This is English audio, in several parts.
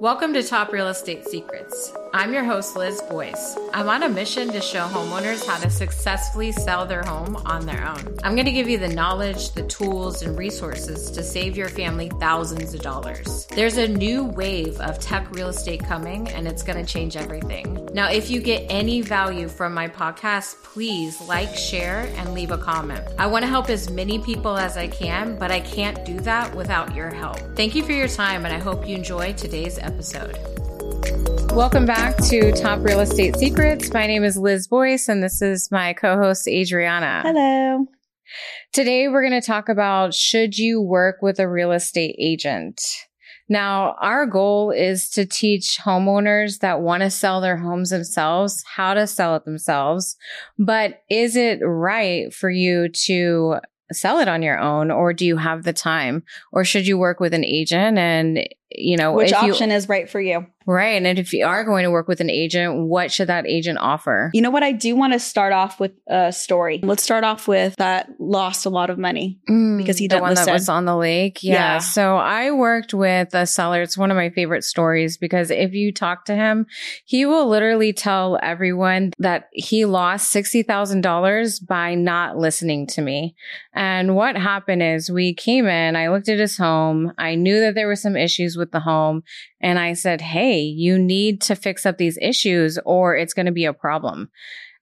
Welcome to Top Real Estate Secrets. I'm your host, Liz Boyce. I'm on a mission to show homeowners how to successfully sell their home on their own. I'm going to give you the knowledge, the tools, and resources to save your family thousands of dollars. There's a new wave of tech real estate coming, and it's going to change everything. Now, if you get any value from my podcast, please like, share, and leave a comment. I want to help as many people as I can, but I can't do that without your help. Thank you for your time, and I hope you enjoy today's episode. Welcome back to Top Real Estate Secrets. My name is Liz Boyce, and this is my co host, Adriana. Hello. Today, we're going to talk about should you work with a real estate agent? Now, our goal is to teach homeowners that want to sell their homes themselves how to sell it themselves. But is it right for you to sell it on your own or do you have the time or should you work with an agent and you know which option you, is right for you Right. And if you are going to work with an agent, what should that agent offer? You know what? I do want to start off with a story. Let's start off with that lost a lot of money mm, because he the one that was on the lake. Yeah. yeah. So I worked with a seller. It's one of my favorite stories because if you talk to him, he will literally tell everyone that he lost $60,000 by not listening to me. And what happened is we came in, I looked at his home. I knew that there were some issues with the home and I said, Hey, you need to fix up these issues or it's going to be a problem.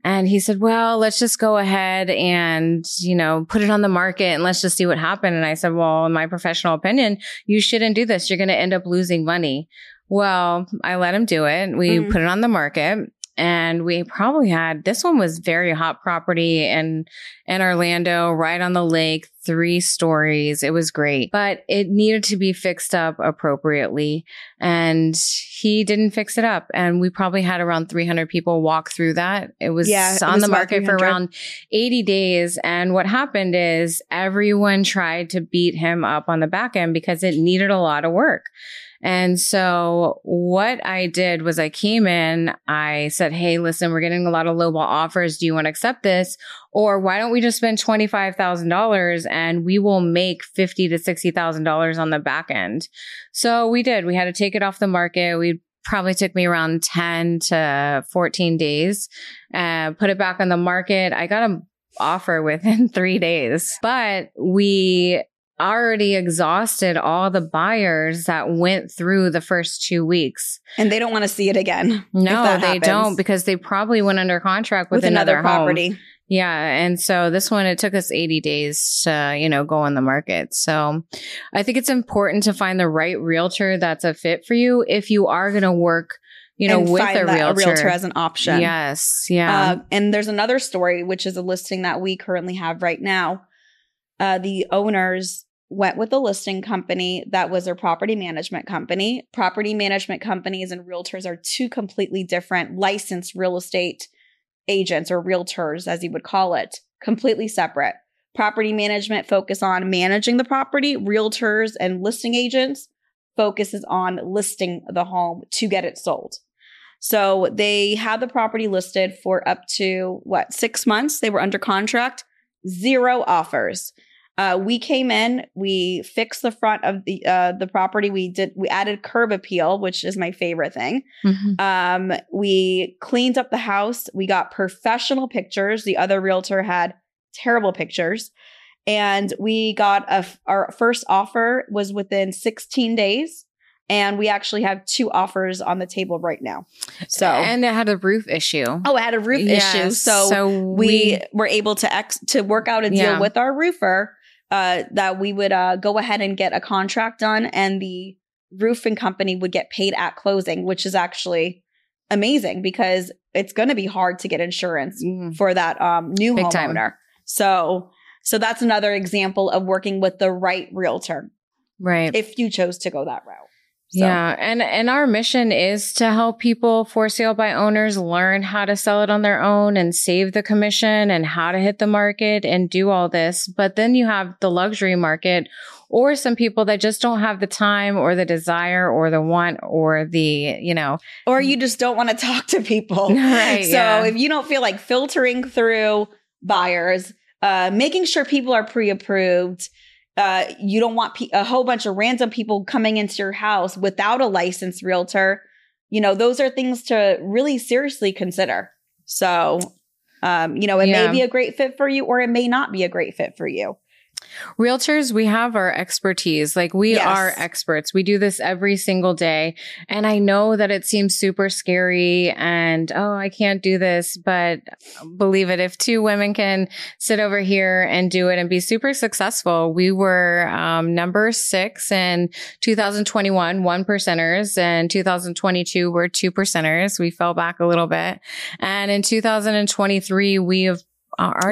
And he said, well, let's just go ahead and, you know, put it on the market and let's just see what happened. And I said, well, in my professional opinion, you shouldn't do this. You're going to end up losing money. Well, I let him do it. We mm-hmm. put it on the market and we probably had this one was very hot property in in Orlando, right on the lake, three stories. It was great, but it needed to be fixed up appropriately, and he didn't fix it up. And we probably had around 300 people walk through that. It was yeah, on it was the market for around 80 days, and what happened is everyone tried to beat him up on the back end because it needed a lot of work. And so what I did was I came in, I said, Hey, listen, we're getting a lot of lowball offers. Do you want to accept this? Or why don't we just spend $25,000 and we will make 50 to $60,000 on the back end? So we did. We had to take it off the market. We probably took me around 10 to 14 days, uh, put it back on the market. I got a offer within three days, but we already exhausted all the buyers that went through the first two weeks. And they don't want to see it again. No, they happens. don't because they probably went under contract with, with another, another property. Home. Yeah. And so this one, it took us 80 days to, you know, go on the market. So I think it's important to find the right realtor that's a fit for you if you are going to work you know, with a realtor. a realtor. as an option. Yes. Yeah. Uh, and there's another story, which is a listing that we currently have right now. Uh, the owners went with a listing company that was their property management company. Property management companies and realtors are two completely different licensed real estate agents or realtors, as you would call it, completely separate. Property management focus on managing the property, realtors and listing agents focuses on listing the home to get it sold. So they had the property listed for up to what, six months? They were under contract, zero offers. Uh, we came in, we fixed the front of the uh, the property. We did we added curb appeal, which is my favorite thing. Mm-hmm. Um, we cleaned up the house. We got professional pictures. The other realtor had terrible pictures, and we got a our first offer was within 16 days. And we actually have two offers on the table right now. So and it had a roof issue. Oh, it had a roof yes, issue. So, so we, we, were able to ex to work out a deal yeah. with our roofer uh, that we would uh, go ahead and get a contract done and the roofing company would get paid at closing, which is actually amazing because it's going to be hard to get insurance mm. for that um, new Big homeowner. Time. So, so that's another example of working with the right realtor. Right. If you chose to go that route. So. Yeah. And, and our mission is to help people for sale by owners learn how to sell it on their own and save the commission and how to hit the market and do all this. But then you have the luxury market or some people that just don't have the time or the desire or the want or the, you know, or you just don't want to talk to people. Right. so yeah. if you don't feel like filtering through buyers, uh, making sure people are pre approved, uh, you don't want pe- a whole bunch of random people coming into your house without a licensed realtor. You know, those are things to really seriously consider. So, um, you know, it yeah. may be a great fit for you or it may not be a great fit for you. Realtors, we have our expertise. Like we yes. are experts. We do this every single day. And I know that it seems super scary and, oh, I can't do this. But believe it, if two women can sit over here and do it and be super successful, we were um, number six in 2021, one percenters. And 2022, we're two percenters. We fell back a little bit. And in 2023, we have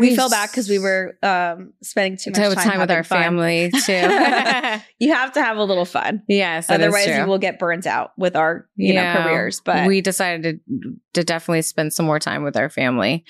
we fell back because we were um, spending too much time, time with our fun. family too. you have to have a little fun. Yes, otherwise you will get burnt out with our you yeah, know careers. But we decided to to definitely spend some more time with our family,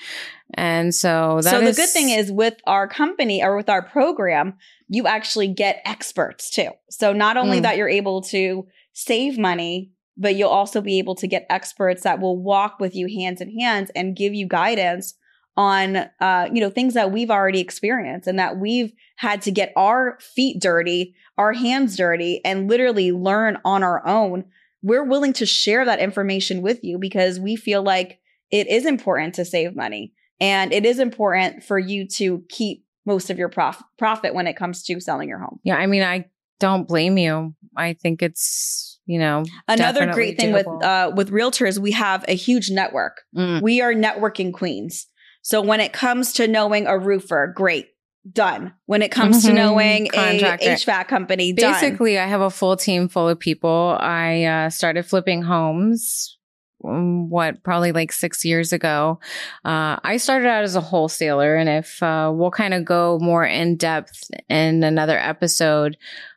and so so is, the good thing is with our company or with our program, you actually get experts too. So not only mm. that you're able to save money but you'll also be able to get experts that will walk with you hands in hands and give you guidance on uh, you know things that we've already experienced and that we've had to get our feet dirty our hands dirty and literally learn on our own. We're willing to share that information with you because we feel like it is important to save money. And it is important for you to keep most of your prof- profit when it comes to selling your home. Yeah i mean i don't blame you. I think it's you know another great thing doable. with uh with realtors we have a huge network. Mm. we are networking queens so when it comes to knowing a roofer, great. Done. When it comes mm-hmm. to knowing a HVAC company, basically, done. I have a full team full of people. I uh, started flipping homes um, what probably like six years ago. Uh, I started out as a wholesaler, and if uh, we'll kind of go more in depth in another episode,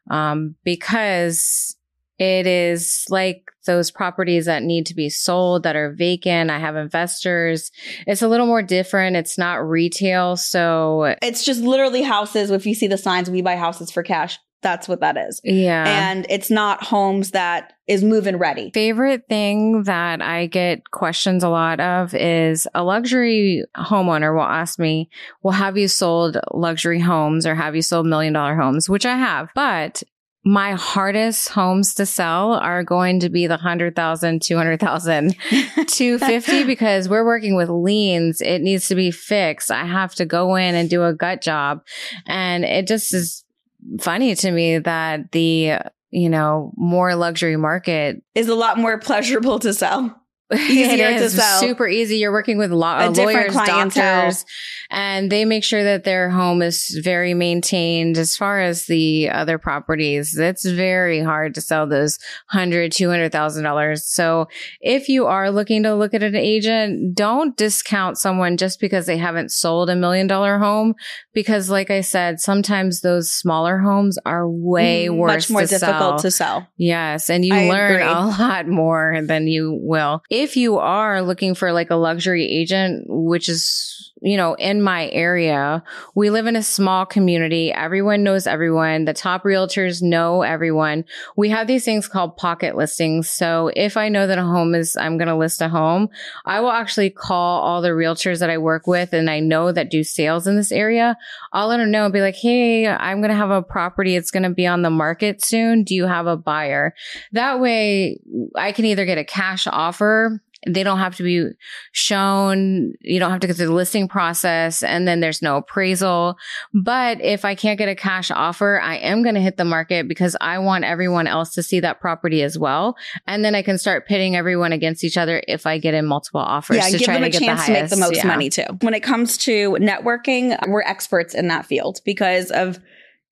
um, because it is like those properties that need to be sold that are vacant. I have investors. It's a little more different. It's not retail. So it's just literally houses. If you see the signs, we buy houses for cash. That's what that is. Yeah. And it's not homes that is move-in ready. Favorite thing that I get questions a lot of is a luxury homeowner will ask me, well, have you sold luxury homes or have you sold million dollar homes? Which I have, but my hardest homes to sell are going to be the 100,000, 200,000, 250 because we're working with liens. It needs to be fixed. I have to go in and do a gut job. And it just is funny to me that the, you know, more luxury market is a lot more pleasurable to sell. Easier it is to sell. super easy. You're working with uh, lawyers, doctors, and they make sure that their home is very maintained. As far as the other properties, it's very hard to sell those hundred, two hundred thousand dollars. So if you are looking to look at an agent, don't discount someone just because they haven't sold a million dollar home. Because, like I said, sometimes those smaller homes are way mm, worse, much more difficult sell. to sell. Yes, and you I learn agree. a lot more than you will if you are looking for like a luxury agent, which is you know, in my area, we live in a small community. Everyone knows everyone. The top realtors know everyone. We have these things called pocket listings. So if I know that a home is, I'm going to list a home, I will actually call all the realtors that I work with and I know that do sales in this area. I'll let them know and be like, Hey, I'm going to have a property. It's going to be on the market soon. Do you have a buyer? That way I can either get a cash offer they don't have to be shown. You don't have to go through the listing process and then there's no appraisal. But if I can't get a cash offer, I am going to hit the market because I want everyone else to see that property as well. And then I can start pitting everyone against each other if I get in multiple offers. Yeah, give them a chance the to make the most yeah. money too. When it comes to networking, we're experts in that field because of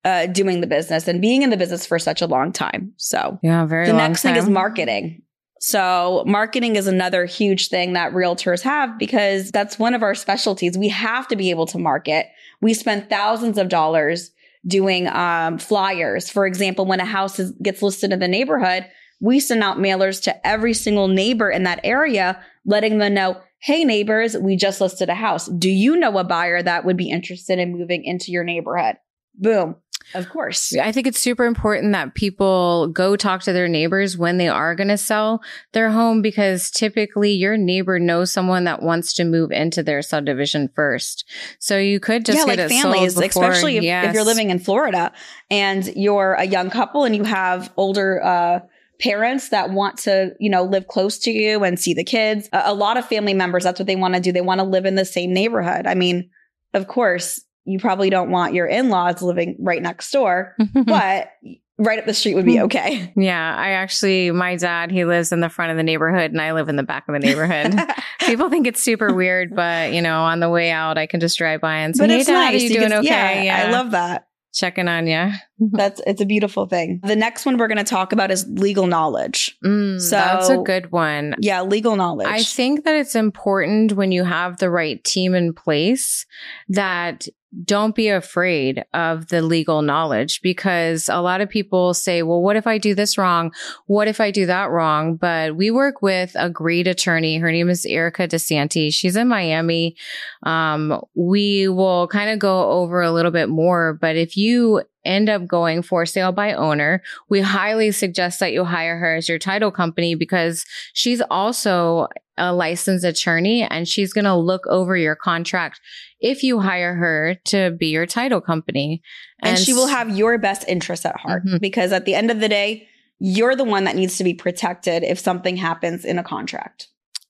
uh, doing the business and being in the business for such a long time. So yeah, very. The next time. thing is marketing. So marketing is another huge thing that realtors have because that's one of our specialties. We have to be able to market. We spend thousands of dollars doing um, flyers. For example, when a house is, gets listed in the neighborhood, we send out mailers to every single neighbor in that area, letting them know, Hey neighbors, we just listed a house. Do you know a buyer that would be interested in moving into your neighborhood? Boom. Of course. I think it's super important that people go talk to their neighbors when they are going to sell their home because typically your neighbor knows someone that wants to move into their subdivision first. So you could just yeah, like families, before, especially if, yes. if, you're living in Florida and you're a young couple and you have older, uh, parents that want to, you know, live close to you and see the kids. A, a lot of family members, that's what they want to do. They want to live in the same neighborhood. I mean, of course, you probably don't want your in-laws living right next door, but right up the street would be hmm. okay. Yeah, I actually my dad, he lives in the front of the neighborhood and I live in the back of the neighborhood. People think it's super weird, but you know, on the way out I can just drive by and say, but "Hey dad, nice. are you, you doing can, okay?" Yeah, yeah, I love that checking on you. that's it's a beautiful thing. The next one we're going to talk about is legal knowledge. Mm, so that's a good one. Yeah, legal knowledge. I think that it's important when you have the right team in place that don't be afraid of the legal knowledge because a lot of people say, well, what if I do this wrong? What if I do that wrong? But we work with a great attorney. Her name is Erica DeSanti. She's in Miami. Um, we will kind of go over a little bit more, but if you end up going for sale by owner, we highly suggest that you hire her as your title company because she's also a licensed attorney and she's going to look over your contract if you hire her to be your title company. And, and she will have your best interests at heart mm-hmm. because at the end of the day, you're the one that needs to be protected if something happens in a contract.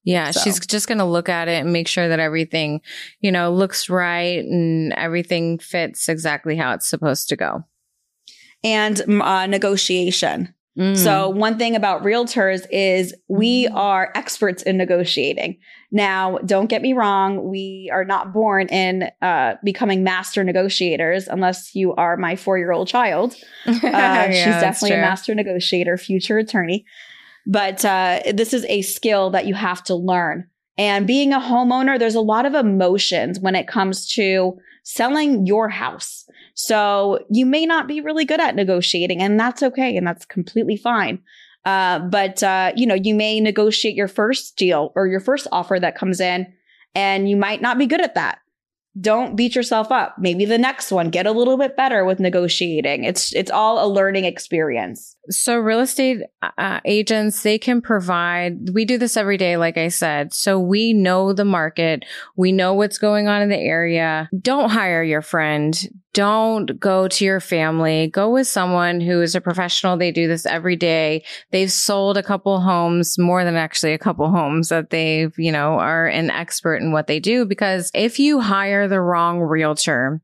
Yeah, so. she's just going to look at it and make sure that everything, you know, looks right and everything fits exactly how it's supposed to go. And uh, negotiation. Mm. So one thing about realtors is we mm. are experts in negotiating. Now, don't get me wrong. We are not born in uh, becoming master negotiators unless you are my four year old child. Uh, yeah, she's definitely a master negotiator, future attorney. But uh, this is a skill that you have to learn. And being a homeowner, there's a lot of emotions when it comes to selling your house. So you may not be really good at negotiating and that's okay. And that's completely fine. Uh, but, uh, you know, you may negotiate your first deal or your first offer that comes in and you might not be good at that don't beat yourself up. Maybe the next one, get a little bit better with negotiating. It's it's all a learning experience. So real estate uh, agents, they can provide, we do this every day, like I said. So we know the market. We know what's going on in the area. Don't hire your friend. Don't go to your family. Go with someone who is a professional. They do this every day. They've sold a couple homes, more than actually a couple homes that they've, you know, are an expert in what they do. Because if you hire the wrong realtor,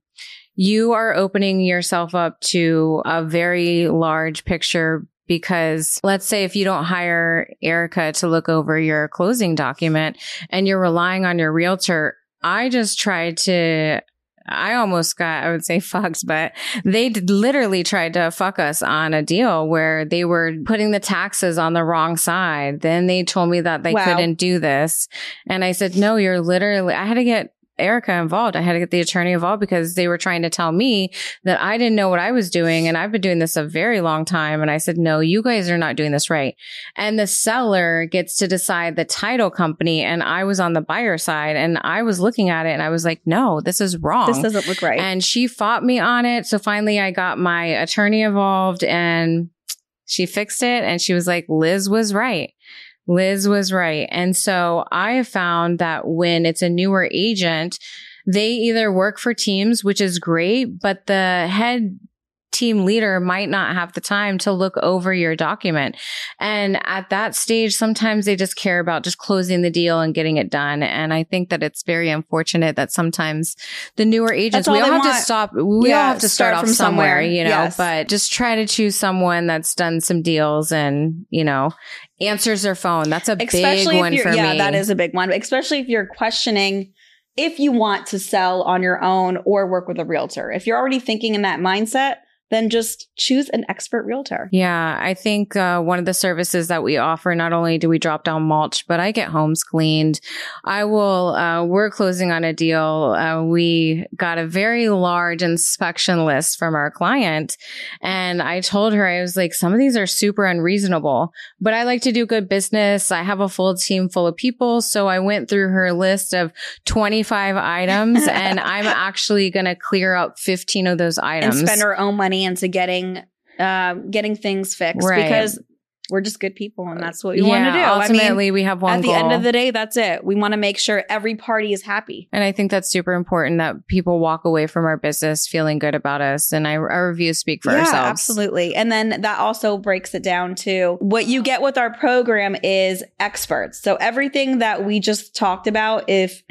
you are opening yourself up to a very large picture because let's say if you don't hire Erica to look over your closing document and you're relying on your realtor, I just tried to I almost got, I would say fucked, but they literally tried to fuck us on a deal where they were putting the taxes on the wrong side. Then they told me that they wow. couldn't do this. And I said, no, you're literally, I had to get Erica involved. I had to get the attorney involved because they were trying to tell me that I didn't know what I was doing. And I've been doing this a very long time. And I said, no, you guys are not doing this right. And the seller gets to decide the title company. And I was on the buyer side and I was looking at it and I was like, no, this is wrong. This doesn't look right. And she fought me on it. So finally I got my attorney involved and she fixed it. And she was like, Liz was right. Liz was right. And so I have found that when it's a newer agent, they either work for teams, which is great, but the head team leader might not have the time to look over your document. And at that stage, sometimes they just care about just closing the deal and getting it done. And I think that it's very unfortunate that sometimes the newer agents, we all have want. to stop, we yeah, all have to start, start off somewhere, somewhere, you know, yes. but just try to choose someone that's done some deals and, you know, answers their phone. That's a Especially big one for yeah, me. that is a big one. Especially if you're questioning if you want to sell on your own or work with a realtor. If you're already thinking in that mindset, then just choose an expert realtor. Yeah, I think uh, one of the services that we offer, not only do we drop down mulch, but I get homes cleaned. I will, uh, we're closing on a deal. Uh, we got a very large inspection list from our client. And I told her, I was like, some of these are super unreasonable, but I like to do good business. I have a full team full of people. So I went through her list of 25 items and I'm actually going to clear up 15 of those items. And spend our own money money into getting uh, getting things fixed Right. because we're just good people and that's what we yeah, want to do. I mean, Ultimately, we have one at the goal. end of the day, that's it. We want to make sure every party is happy. and I think that's super important that people walk away from our business feeling good about us. And I, our reviews speak for yeah, ourselves. absolutely. And then that also breaks it down to what you get with our program is experts. So everything that we just talked about, if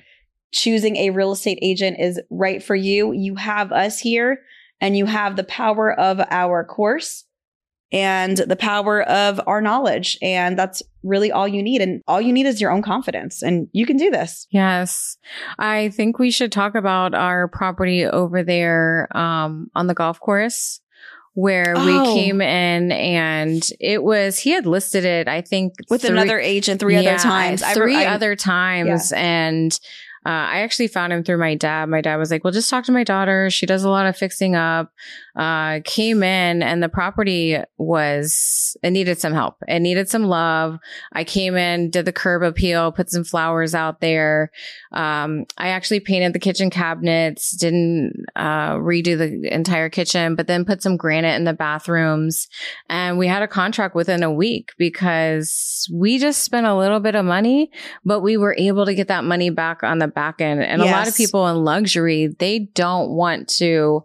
choosing a real estate agent is right for you, you have us here and you have the power of our course and the power of our knowledge. And that's really all you need. And all you need is your own confidence and you can do this. Yes. I think we should talk about our property over there um, on the golf course where we Oh. came in and it was, he had listed it, I think, With three- another agent three Yeah, other times. Three I- other times. And uh, I actually found him through my dad. My dad was like, well, just talk to my daughter. She does a lot of fixing up. Uh, came in and the property was, it needed some help. It needed some love. I came in, did the curb appeal, put some flowers out there. Um, I actually painted the kitchen cabinets, didn't uh, redo the entire kitchen, but then put some granite in the bathrooms. And we had a contract within a week because we just spent a little bit of money, but we were able to get that money back on the back end. And a lot of people in luxury, they don't want to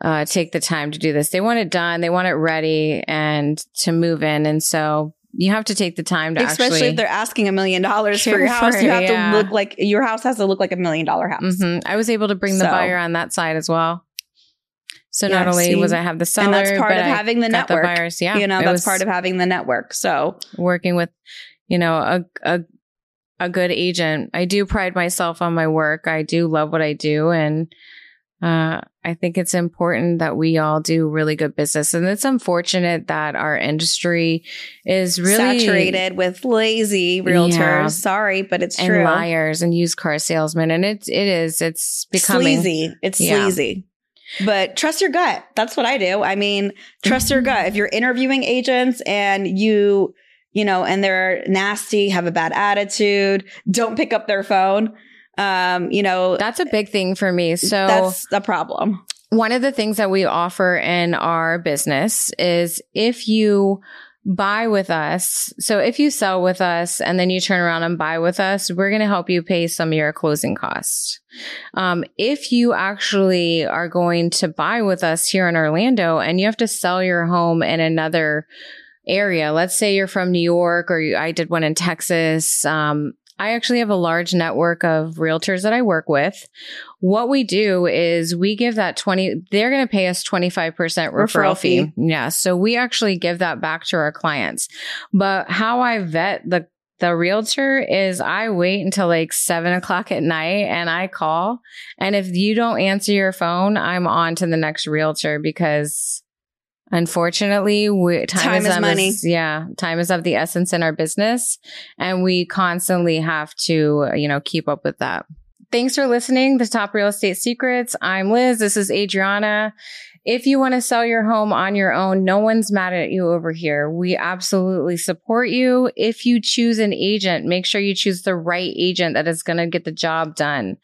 uh, take the time to do this. They want it done. They want it ready and to move in. And so you have to take the time to Especially if they're asking a million dollars for your for house, you have yeah. to look like your house has to look like a million dollar house. Mhm. I was able to bring the So- buyer on that side as well. So not only see? was I have the seller, and that's part of I having the network. the buyers. Yeah, you know, that's part of having the network. So working with, you know, a a a good agent. I do pride myself on my work. I do love what I do, and uh, I think it's important that we all do really good business. And it's unfortunate that our industry is really saturated with lazy realtors. Yeah. Sorry, but it's and true. liars and used car salesmen, and it's it is it's becoming sleazy. It's Yeah. sleazy. But trust your gut. That's what I do. I mean, trust Mm-hmm. your gut. If you're interviewing agents and you, you know, and they're nasty, have a bad attitude, don't pick up their phone. Um, you know, that's a big thing for me. So that's the problem. one of the things that we offer in our business is if you buy with us. So if you sell with us and then you turn around and buy with us, we're going to help you pay some of your closing costs. Um, if you actually are going to buy with us here in Orlando and you have to sell your home in another area, let's say you're from New York or you, I did one in Texas. Um, I actually have a large network of realtors that I work with. What we do is we give that 20, they're going to pay us 25% referral, Referral fee. fee. Yeah. So we actually give that back to our clients. But how I vet the the realtor is I wait until like seven o'clock at night and I call. And if you don't answer your phone, I'm on to the next realtor because unfortunately we, time, Time is of money. yeah. Time is of the essence in our business. And we constantly have to, you know, keep up with that. Thanks for listening to Top Real Estate Secrets. I'm Liz. This is Adriana. If you want to sell your home on your own, no one's mad at you over here. We absolutely support you. If you choose an agent, make sure you choose the right agent that is going to get the job done.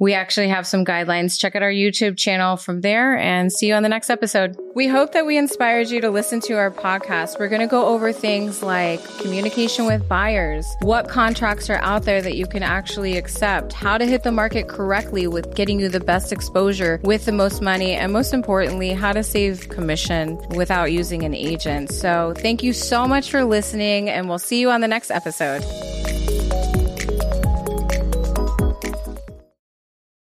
We actually have some guidelines. Check out our YouTube channel from there and see you on the next episode. We hope that we inspired you to listen to our podcast. We're going to go over things like communication with buyers, what contracts are out there that you can actually accept, how to hit the market correctly with getting you the best exposure with the most money, and most importantly, how to save commission without using an agent. So thank you so much for listening and we'll see you on the next episode.